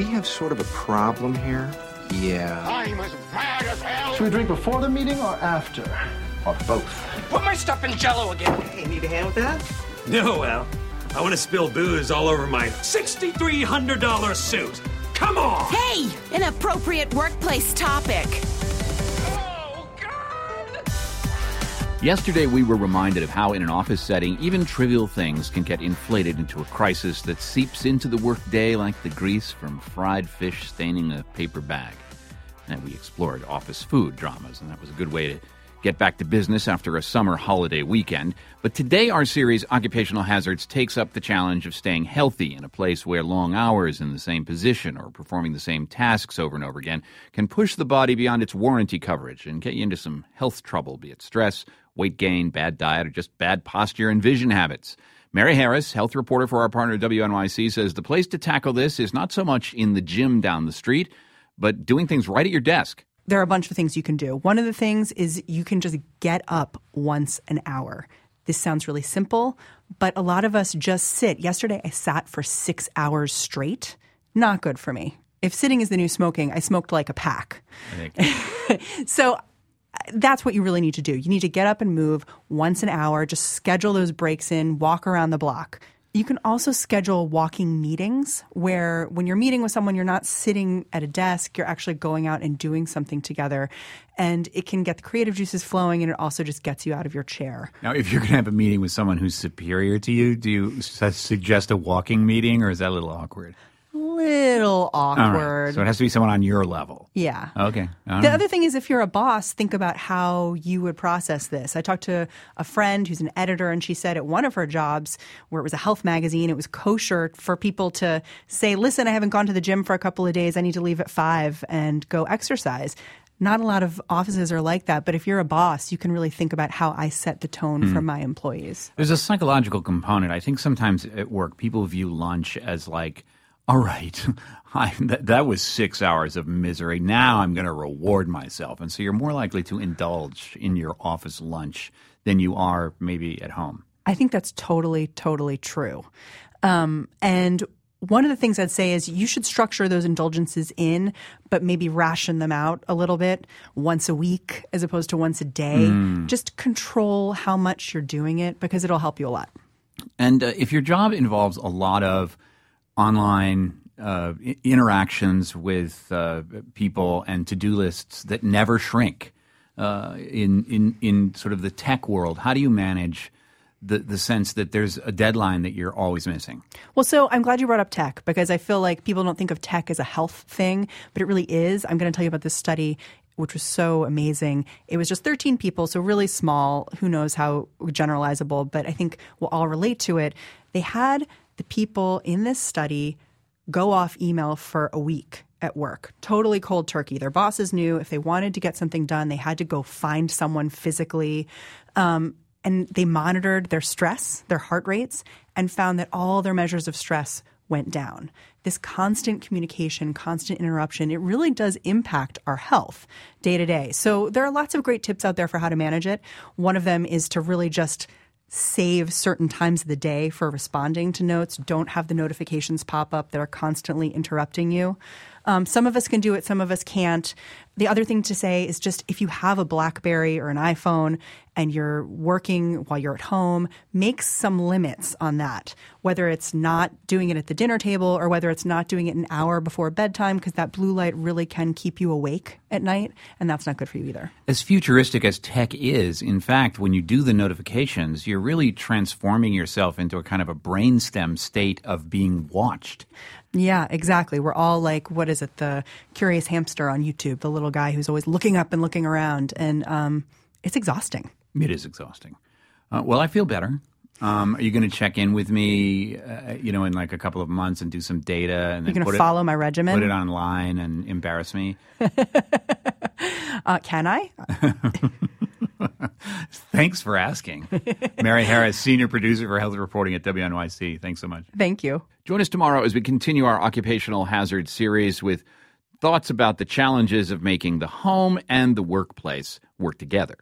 we have sort of a problem here. Yeah. I'm as mad as hell. Should we drink before the meeting or after? Or both? Put my stuff in jello again. Hey, need a hand with that? No, Al. I want to spill booze all over my $6,300 suit. Come on! Hey, an appropriate workplace topic. Yesterday, we were reminded of how, in an office setting, even trivial things can get inflated into a crisis that seeps into the workday like the grease from fried fish staining a paper bag. And we explored office food dramas, and that was a good way to get back to business after a summer holiday weekend. But today, our series, Occupational Hazards, takes up the challenge of staying healthy in a place where long hours in the same position or performing the same tasks over and over again can push the body beyond its warranty coverage and get you into some health trouble, be it stress, weight gain, bad diet, or just bad posture and vision habits. Mary Harris, health reporter for our partner WNYC, says the place to tackle this is not so much in the gym down the street, but doing things right at your desk there are a bunch of things you can do. One of the things is you can just get up once an hour. This sounds really simple, but a lot of us just sit. Yesterday, I sat for six hours straight. Not good for me. If sitting is the new smoking, I smoked like a pack. so that's what you really need to do. You need to get up and move once an hour, just schedule those breaks in, walk around the block. You can also schedule walking meetings where when you're meeting with someone, you're not sitting at a desk, you're actually going out and doing something together. And it can get the creative juices flowing and it also just gets you out of your chair. Now, if you're going to have a meeting with someone who's superior to you, do you suggest a walking meeting or is that a little awkward? Little awkward. Right. So it has to be someone on your level. Yeah. Okay. The other thing is, if you're a boss, think about how you would process this. I talked to a friend who's an editor, and she said at one of her jobs, where it was a health magazine, it was kosher for people to say, "Listen, I haven't gone to the gym for a couple of days. I need to leave at five and go exercise." Not a lot of offices are like that, but if you're a boss, you can really think about how I set the tone mm. for my employees. There's a psychological component. I think sometimes at work, people view lunch as like all right, I, that, that was six hours of misery. Now I'm going to reward myself. And so you're more likely to indulge in your office lunch than you are maybe at home. I think that's totally, totally true. Um, and one of the things I'd say is you should structure those indulgences in, but maybe ration them out a little bit once a week as opposed to once a day. Mm. Just control how much you're doing it because it'll help you a lot. And uh, if your job involves a lot of online uh, interactions with uh, people and to-do lists that never shrink uh, in in in sort of the tech world. How do you manage? The, the sense that there's a deadline that you're always missing. Well, so I'm glad you brought up tech because I feel like people don't think of tech as a health thing, but it really is. I'm going to tell you about this study which was so amazing. It was just 13 people, so really small. Who knows how generalizable, but I think we'll all relate to it. They had the people in this study go off email for a week at work, totally cold turkey. Their bosses knew if they wanted to get something done, they had to go find someone physically. Um, and they monitored their stress, their heart rates, and found that all their measures of stress went down. This constant communication, constant interruption, it really does impact our health day to day. So there are lots of great tips out there for how to manage it. One of them is to really just save certain times of the day for responding to notes. Don't have the notifications pop up that are constantly interrupting you. Um, some of us can do it, some of us can't. The other thing to say is just if you have a Blackberry or an iPhone and you're working while you're at home, make some limits on that. Whether it's not doing it at the dinner table or whether it's not doing it an hour before bedtime, because that blue light really can keep you awake at night, and that's not good for you either. As futuristic as tech is, in fact, when you do the notifications, you're really transforming yourself into a kind of a brainstem state of being watched. Yeah, exactly. We're all like, what is it, the curious hamster on YouTube, the little guy who's always looking up and looking around. And um, it's exhausting. It is exhausting. Uh, well, I feel better. Um, are you going to check in with me, uh, you know, in like a couple of months and do some data and You're going to follow it, my regimen? Put it online and embarrass me? uh, can I? Thanks for asking. Mary Harris, senior producer for health reporting at WNYC. Thanks so much. Thank you. Join us tomorrow as we continue our occupational hazard series with thoughts about the challenges of making the home and the workplace work together.